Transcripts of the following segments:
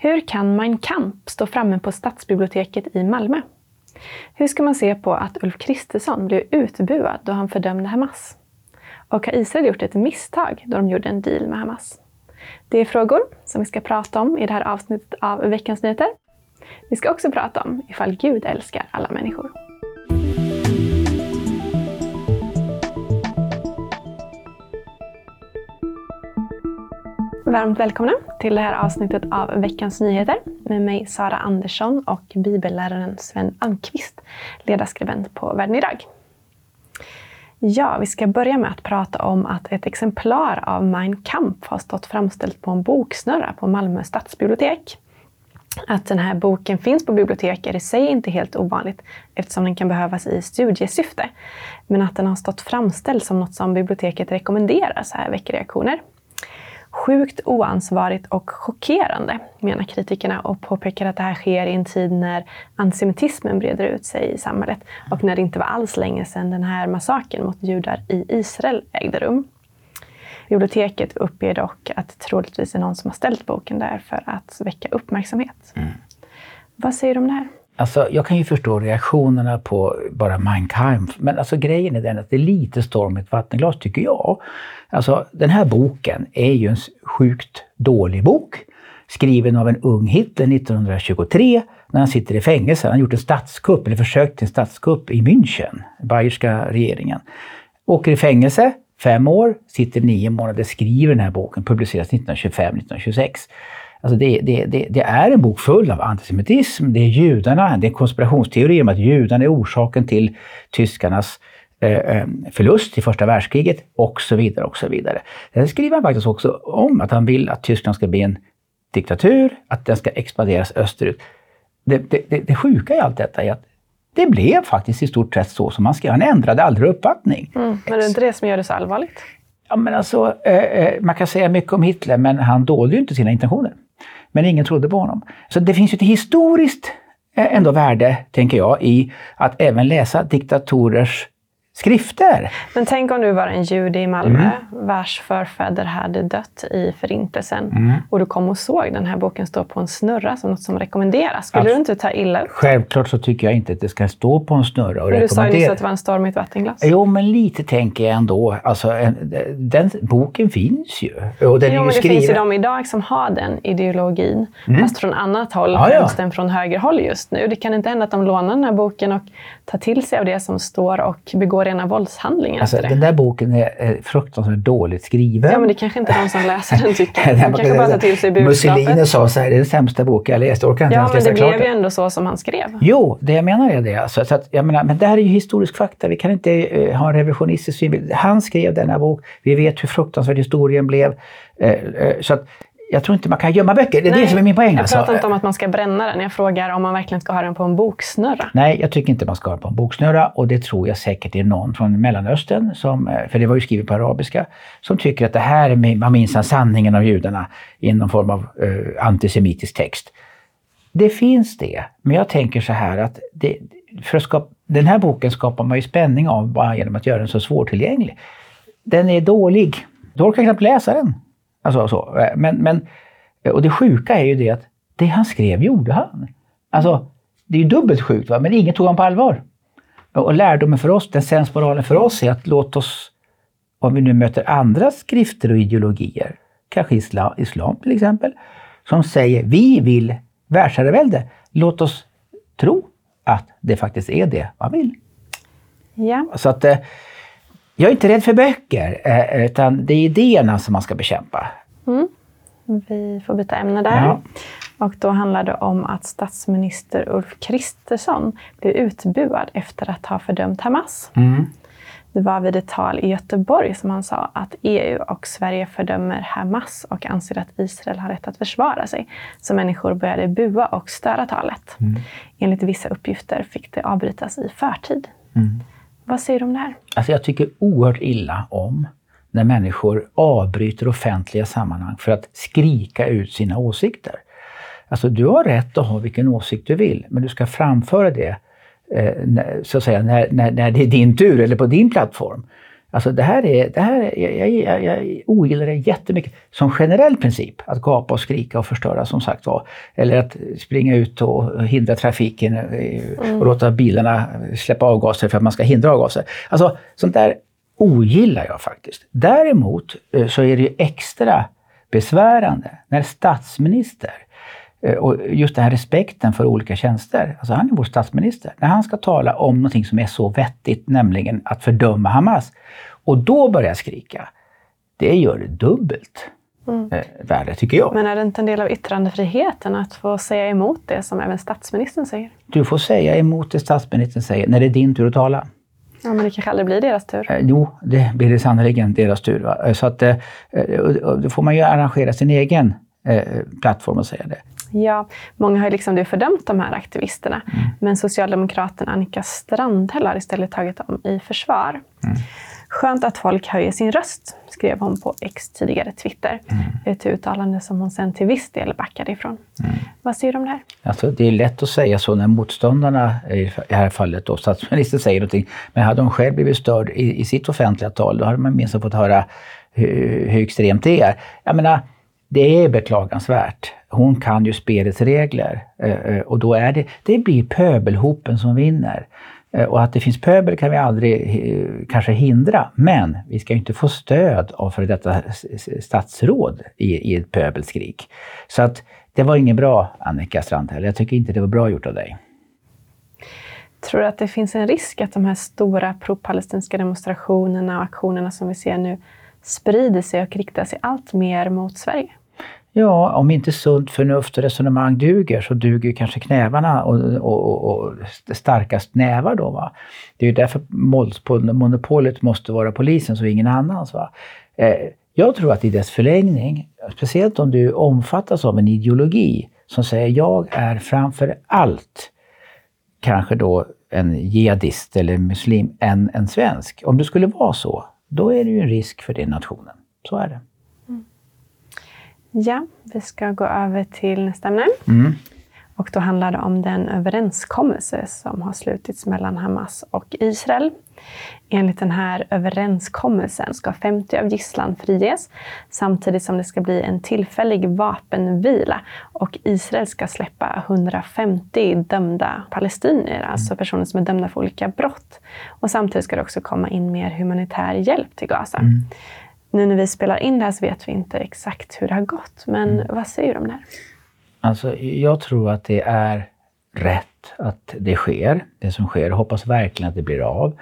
Hur kan Mein Kamp stå framme på Stadsbiblioteket i Malmö? Hur ska man se på att Ulf Kristersson blev utbuad då han fördömde Hamas? Och har Israel gjort ett misstag då de gjorde en deal med Hamas? Det är frågor som vi ska prata om i det här avsnittet av Veckans Nyheter. Vi ska också prata om ifall Gud älskar alla människor. Varmt välkomna till det här avsnittet av Veckans Nyheter med mig Sara Andersson och bibelläraren Sven Almqvist, ledarskribent på Världen idag. Ja, vi ska börja med att prata om att ett exemplar av Mein Kampf har stått framställt på en boksnurra på Malmö stadsbibliotek. Att den här boken finns på bibliotek är i sig inte helt ovanligt eftersom den kan behövas i studiesyfte. Men att den har stått framställd som något som biblioteket rekommenderar så här väcker reaktioner. Sjukt oansvarigt och chockerande, menar kritikerna och påpekar att det här sker i en tid när antisemitismen breder ut sig i samhället och när det inte var alls länge sedan den här massakern mot judar i Israel ägde rum. Biblioteket uppger dock att troligtvis är någon som har ställt boken där för att väcka uppmärksamhet. Mm. Vad säger du om det här? Alltså, jag kan ju förstå reaktionerna på bara Mein Kampf, men alltså grejen är den att det är lite storm i ett vattenglas tycker jag. Alltså den här boken är ju en sjukt dålig bok. Skriven av en ung Hitler 1923 när han sitter i fängelse. Han har gjort en statskupp, eller försökt till en statskupp i München, bayerska regeringen. Åker i fängelse, fem år, sitter nio månader, skriver den här boken, publiceras 1925-1926. Alltså det, det, det, det, är en bok full av antisemitism, det är judarna, det är konspirationsteorier om att judarna är orsaken till tyskarnas eh, eh, förlust i första världskriget och så vidare. och så vidare. Det skriver han faktiskt också om att han vill att Tyskland ska bli en diktatur, att den ska expanderas österut. Det sjuka i allt detta är att det blev faktiskt i stort sett så som han skrev. Han ändrade aldrig uppfattning. Mm, men det är inte det som gör det så allvarligt? Ja, men alltså, eh, eh man kan säga mycket om Hitler, men han dolde ju inte sina intentioner. Men ingen trodde på honom. Så det finns ju ett historiskt eh, ändå värde, tänker jag, i att även läsa diktatorers skrifter. Men tänk om du var en jude i Malmö mm. vars förfäder hade dött i Förintelsen mm. och du kom och såg den här boken stå på en snurra som något som rekommenderas. Skulle Absolut. du inte ta illa upp? Självklart så tycker jag inte att det ska stå på en snurra och men Du sa ju nyss att det var en storm i ett vattenglas. Jo, men lite tänker jag ändå. Alltså, den boken finns ju. Och den jo, är men det skriven... finns ju de idag som har den ideologin, mm. fast från annat håll, ja, ja. främst än från högerhåll just nu. Det kan inte hända att de lånar den här boken och tar till sig av det som står och begår rena våldshandlingar. Alltså, den där boken är fruktansvärt dåligt skriven. Ja, men det kanske inte de som läser den tycker. De kanske bara tar till sig budskapet. Mussolini sa så här, det är den sämsta boken jag läst. Orkar inte ja, men det blev ju ändå så som han skrev. Jo, det jag menar är det. Alltså, så att, jag menar, men det här är ju historisk fakta. Vi kan inte uh, ha en revisionistisk synbild. Han skrev denna bok. Vi vet hur fruktansvärd historien blev. Uh, uh, så att, jag tror inte man kan gömma böcker. Det är Nej, det som är min poäng. Jag alltså. pratar inte om att man ska bränna den. Jag frågar om man verkligen ska ha den på en boksnurra. Nej, jag tycker inte man ska ha den på en boksnurra. Och det tror jag säkert är någon från Mellanöstern, som, för det var ju skrivet på arabiska, som tycker att det här är minsann sanningen av judarna i någon form av uh, antisemitisk text. Det finns det, men jag tänker så här att det, för att skapa, den här boken skapar man ju spänning av bara genom att göra den så svårtillgänglig. Den är dålig. Du orkar knappt läsa den. Alltså, så. Men, men, och det sjuka är ju det att det han skrev gjorde han. Alltså, det är ju dubbelt sjukt, va? men ingen tog honom på allvar. Och lärdomen för oss, den sensmoralen för oss är att låt oss, om vi nu möter andra skrifter och ideologier, kanske islam, islam till exempel, som säger vi vill världsherravälde, låt oss tro att det faktiskt är det man vill. Ja. Så att eh, jag är inte rädd för böcker, eh, utan det är idéerna som man ska bekämpa. Mm. Vi får byta ämne där. Ja. Och då handlar det om att statsminister Ulf Kristersson blev utbuad efter att ha fördömt Hamas. Mm. Det var vid ett tal i Göteborg som han sa att EU och Sverige fördömer Hamas och anser att Israel har rätt att försvara sig. Så människor började bua och störa talet. Mm. Enligt vissa uppgifter fick det avbrytas i förtid. Mm. Vad säger du om det här? Alltså jag tycker oerhört illa om när människor avbryter offentliga sammanhang för att skrika ut sina åsikter. Alltså du har rätt att ha vilken åsikt du vill, men du ska framföra det eh, så att säga, när, när, när det är din tur eller på din plattform. Alltså det här är, det här är, jag, jag, jag ogillar det jättemycket som generell princip, att gapa och skrika och förstöra som sagt var. Eller att springa ut och hindra trafiken eh, och låta bilarna släppa avgaser för att man ska hindra avgaser. Alltså sånt där ogillar jag faktiskt. Däremot eh, så är det ju extra besvärande när statsminister och just den här respekten för olika tjänster, alltså han är vår statsminister, när han ska tala om någonting som är så vettigt, nämligen att fördöma Hamas, och då börjar skrika, det gör det dubbelt mm. Eh, värde, tycker jag. Men är det inte en del av yttrandefriheten att få säga emot det som även statsministern säger? Du får säga emot det statsministern säger när det är din tur att tala. Ja, men det kanske aldrig blir deras tur? Eh, jo, det blir det sannerligen deras tur. Va? Eh, så att, eh, då får man ju arrangera sin egen eh, plattform och säga det. Ja, många har ju liksom fördömt de här aktivisterna. Mm. Men Socialdemokraten Annika Strandhäll har istället tagit dem i försvar. Mm. Skönt att folk höjer sin röst, skrev hon på X tidigare Twitter. Mm. Ett uttalande som hon sen till viss del backade ifrån. Mm. Vad säger du om det här? Alltså, det är lätt att säga så när motståndarna, i det här fallet då, statsministern säger någonting. Men hade hon själv blivit störd i, i sitt offentliga tal, då hade man minst fått höra hur, hur extremt det är. Jag menar, det är beklagansvärt. Hon kan ju spelets regler eh, eh, och då är det, det blir pöbelhopen som vinner. Eh, och att det finns pöbel kan vi aldrig kanske hindra, men vi ska inte få stöd av för detta statsråd i, i ett pöbelskrik. Så att det var inget bra, Annika Strandhäll. Jag tycker inte det var bra gjort av dig. Tror du att det finns en risk att de här stora pro-palestinska demonstrationerna och aktionerna som vi ser nu sprider sig och riktar sig allt mer mot Sverige? Ja, om inte sunt förnuft och resonemang duger så duger kanske knävarna och, och, och, och starkast nävar då. Va? Det är ju därför monopolet måste vara polisens och ingen annans. Va? Eh, jag tror att i dess förlängning, speciellt om du omfattas av en ideologi som säger jag är framför allt kanske då en jihadist eller muslim än en svensk. Om det skulle vara så, då är det ju en risk för den nationen. Så är det. Ja, vi ska gå över till nästa ämne. Mm. Och då handlar det om den överenskommelse som har slutits mellan Hamas och Israel. Enligt den här överenskommelsen ska 50 av gisslan friges samtidigt som det ska bli en tillfällig vapenvila och Israel ska släppa 150 dömda palestinier, alltså mm. personer som är dömda för olika brott. Och samtidigt ska det också komma in mer humanitär hjälp till Gaza. Mm. Nu när vi spelar in det här så vet vi inte exakt hur det har gått. Men mm. vad säger du om det här? Alltså, jag tror att det är rätt att det sker, det som sker. Jag hoppas verkligen att det blir av.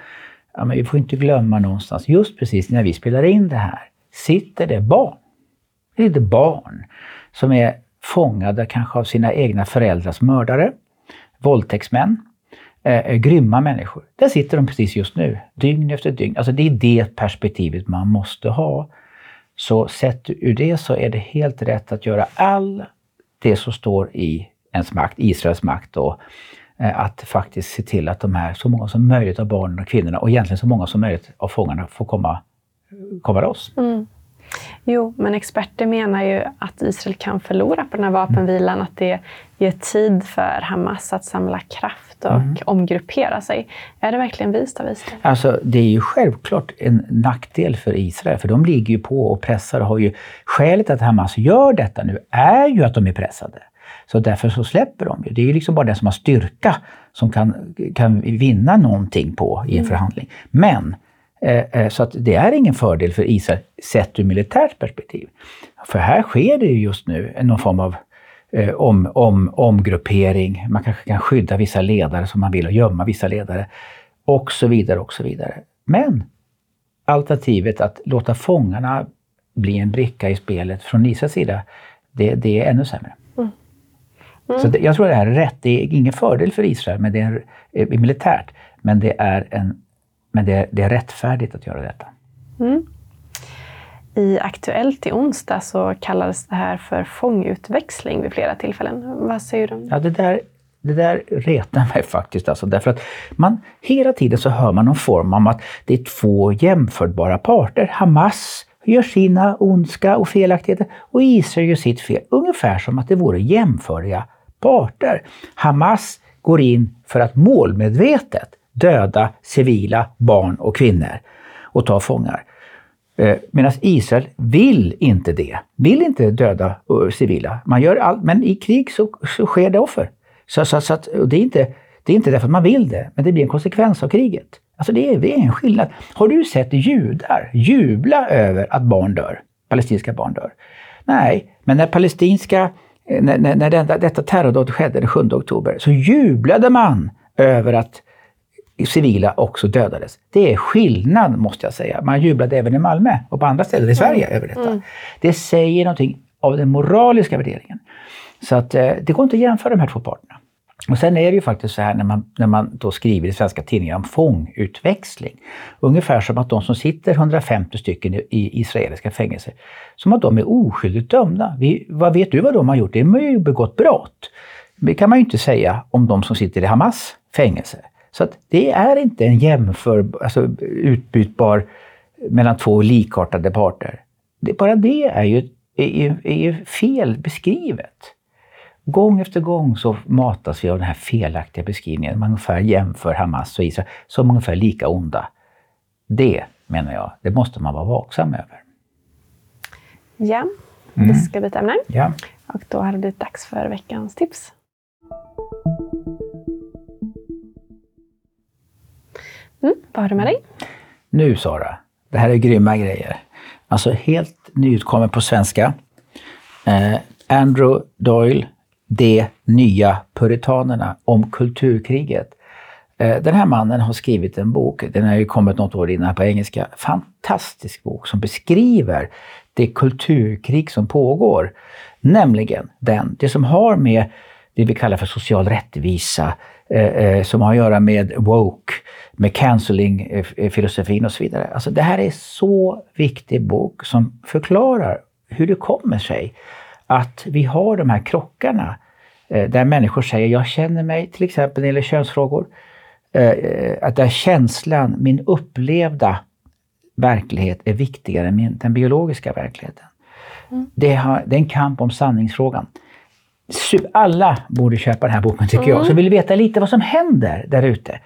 Ja, men vi får inte glömma någonstans, just precis när vi spelar in det här, sitter det barn. Det är det barn som är fångade kanske av sina egna föräldrars mördare, våldtäktsmän, eh, eh, grymma människor. Där sitter de precis just nu, dygn efter dygn. Alltså det är det perspektivet man måste ha. Så sett ur det så är det helt rätt att göra all det som står i ens makt, Israels makt då, eh, att faktiskt se till att de här, så många som möjligt av barnen och kvinnorna och egentligen så många som möjligt av fångarna får komma, komma loss. Mm. Jo, men experter menar ju att Israel kan förlora på den här vapenvilan, att det ger tid för Hamas att samla kraft och mm. omgruppera sig. Är det verkligen vist av Israel? Alltså, det är ju självklart en nackdel för Israel, för de ligger ju på och pressar och har ju... Skälet att Hamas gör detta nu är ju att de är pressade. Så därför så släpper de ju. Det är ju liksom bara den som har styrka som kan, kan vinna någonting på i en mm. förhandling. Men så att det är ingen fördel för Israel sett ur militärt perspektiv. För här sker det ju just nu någon form av eh, om, om, omgruppering. Man kanske kan skydda vissa ledare som man vill och gömma vissa ledare. Och så vidare och så vidare. Men alternativet att låta fångarna bli en bricka i spelet från Israels sida, det, det är ännu sämre. Mm. Mm. Så det, jag tror det här är rätt. Det är ingen fördel för Israel men det är militärt, men det är en men det, det är rättfärdigt att göra detta. Mm. I Aktuellt i onsdag så kallades det här för fångutväxling vid flera tillfällen. Vad säger du det? Ja, det där, det där retar mig faktiskt. Alltså, därför att man, hela tiden så hör man någon form om att det är två jämförbara parter. Hamas gör sina ondska och felaktigheter och Israel gör sitt fel. Ungefär som att det vore jämförliga parter. Hamas går in för att målmedvetet döda civila barn och kvinnor. och ta fångar. Eh, medan Israel vill inte det. Vill inte döda eh, civila. Man gör allt, men i krig så, så sker det offer. Så, så, så att, det, är inte, det är inte därför att man vill det, men det blir en konsekvens av kriget. Alltså det är, det är en skillnad. Har du sett judar jubla över att barn dör? Palestinska barn dör? Nej, men när palestinska eh, när, när, när detta, detta terrordåd skedde den 7 oktober så jublade man över att civila också dödades. Det är skillnad måste jag säga. Man jublade även i Malmö och på andra ställen i Sverige mm. över detta. Mm. Det säger någonting av den moraliska värderingen. Så att eh, det går inte att jämföra de här två parterna. Och sen är det ju faktiskt så här när man, när man då skriver i svenska tidningar om fångutväxling. Ungefär som att de som sitter 150 stycken i, i israeliska fängelser, som att de är oskyldigt dömda. Vi, vad vet du vad de har gjort? De har ju begått brott. Det kan man ju inte säga om de som sitter i Hamas fängelse. Så att det är inte en jämför, alltså utbytbar mellan två likartade parter. Det, bara det är ju, är, är ju fel beskrivet. Gång efter gång så matas vi av den här felaktiga beskrivningen. Man ungefär jämför Hamas och Israel som ungefär lika onda. Det, menar jag, det måste man vara vaksam över. Ja, mm. vi ska byta ämne. Ja. Och då har det blivit dags för veckans tips. Mm, vad har du med dig? Nu Sara, det här är grymma grejer. Alltså helt nyutkommen på svenska. Eh, Andrew Doyle, De nya puritanerna om kulturkriget. Eh, den här mannen har skrivit en bok, den har ju kommit något år innan på engelska. Fantastisk bok som beskriver det kulturkrig som pågår. Nämligen den, det som har med det vi kallar för social rättvisa, eh, eh som har att göra med woke, med cancelling-filosofin och så vidare. Alltså det här är så viktig bok som förklarar hur det kommer sig att vi har de här krockarna eh, där människor säger jag känner mig, till exempel när det gäller könsfrågor, eh, att där känslan, min upplevda verklighet är viktigare än den biologiska verkligheten. Mm. Det, har, det är en kamp om sanningsfrågan. Alla borde köpa den här boken tycker mm. jag, som vill veta lite vad som händer där ute.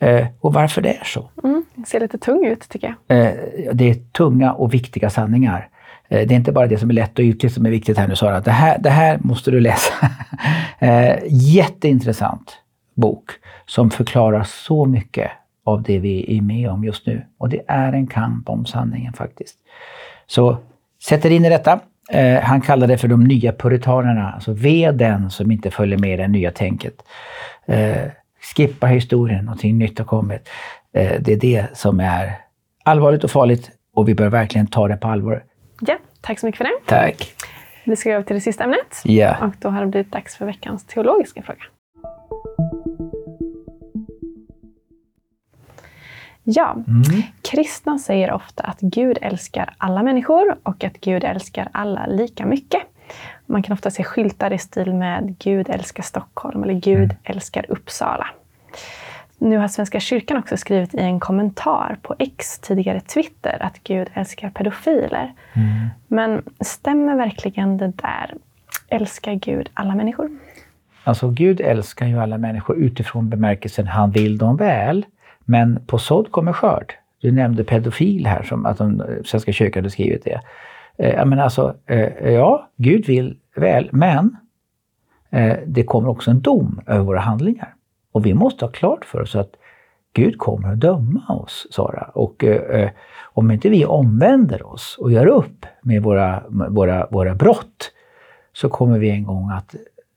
Eh, och varför det är så. Mm, det ser lite tung ut tycker jag. Eh, det är tunga och viktiga sanningar. Eh, det är inte bara det som är lätt och ytligt som är viktigt här nu Sara. Det här, det här måste du läsa. eh, jätteintressant bok som förklarar så mycket av det vi är med om just nu. Och det är en kamp om sanningen faktiskt. Så sätt er in i detta. Eh, han kallar det för de nya puritanerna, alltså ve den som inte följer med det nya tänket. Eh, skippa historien, någonting nytt har kommit. Eh, det är det som är allvarligt och farligt och vi bör verkligen ta det på allvar. Ja, tack så mycket för det. Tack. Vi ska gå över till det sista ämnet. Ja. Och då har det blivit dags för veckans teologiska fråga. Ja, mm. kristna säger ofta att Gud älskar alla människor och att Gud älskar alla lika mycket. Man kan ofta se skyltar i stil med Gud älskar Stockholm eller Gud mm. älskar Uppsala. Nu har Svenska kyrkan också skrivit i en kommentar på X, tidigare Twitter, att Gud älskar pedofiler. Mm. Men stämmer verkligen det där? Älskar Gud alla människor? Alltså Gud älskar ju alla människor utifrån bemärkelsen han vill dem väl. Men på sådd kommer skörd. Du nämnde pedofil här, som att de, Svenska kyrkan hade skrivit det. Eh, menar alltså, eh, ja, Gud vill väl, men eh, det kommer också en dom över våra handlingar. Och vi måste ha klart för oss att Gud kommer att döma oss, Sara. Och eh, om inte vi omvänder oss och gör upp med våra, våra, våra brott så kommer vi en gång att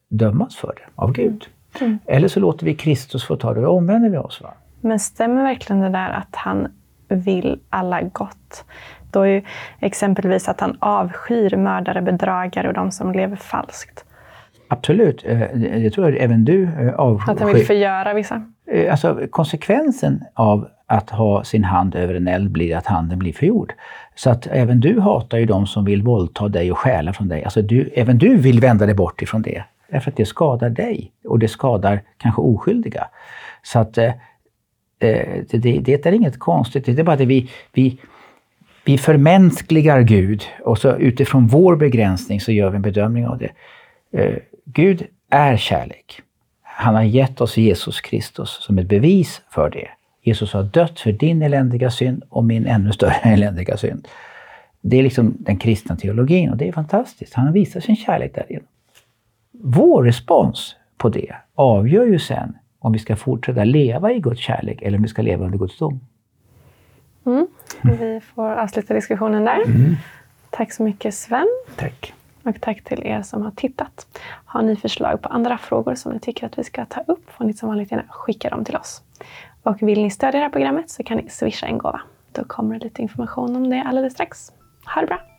dömas för det av Gud. Mm. Eller så låter vi Kristus få ta det och omvänder vi oss. Va? Men stämmer verkligen det där att han vill alla gott? Då är ju exempelvis att han avskyr mördare, bedragare och de som lever falskt. Absolut, eh, det tror jag även du eh, avskyr. Att han vill förgöra vissa? Eh, alltså konsekvensen av att ha sin hand över en eld blir att handen blir förgjord. Så att även du hatar ju de som vill våldta dig och stjäla från dig. Alltså du, även du vill vända dig bort ifrån det. Därför att det skadar dig och det skadar kanske oskyldiga. Så att Eh, det, det, det, är inget konstigt, det är bara att vi, vi, vi förmänskligar Gud och så utifrån vår begränsning så gör vi en bedömning av det. Eh, Gud är kärlek. Han har gett oss Jesus Kristus som ett bevis för det. Jesus har dött för din eländiga synd och min ännu större eländiga synd. Det är liksom den kristna teologin och det är fantastiskt. Han visar sin kärlek därigenom. Vår respons på det avgör ju sen om vi ska fortsätta leva i Guds kärlek eller om vi ska leva under Guds dom. Mm. Vi får avsluta diskussionen där. Mm. Tack så mycket Sven. Tack. Och tack till er som har tittat. Har ni förslag på andra frågor som ni tycker att vi ska ta upp får ni som vanligt gärna skicka dem till oss. Och vill ni stödja det här programmet så kan ni swisha en gåva. Då kommer det lite information om det alldeles strax. Ha det bra!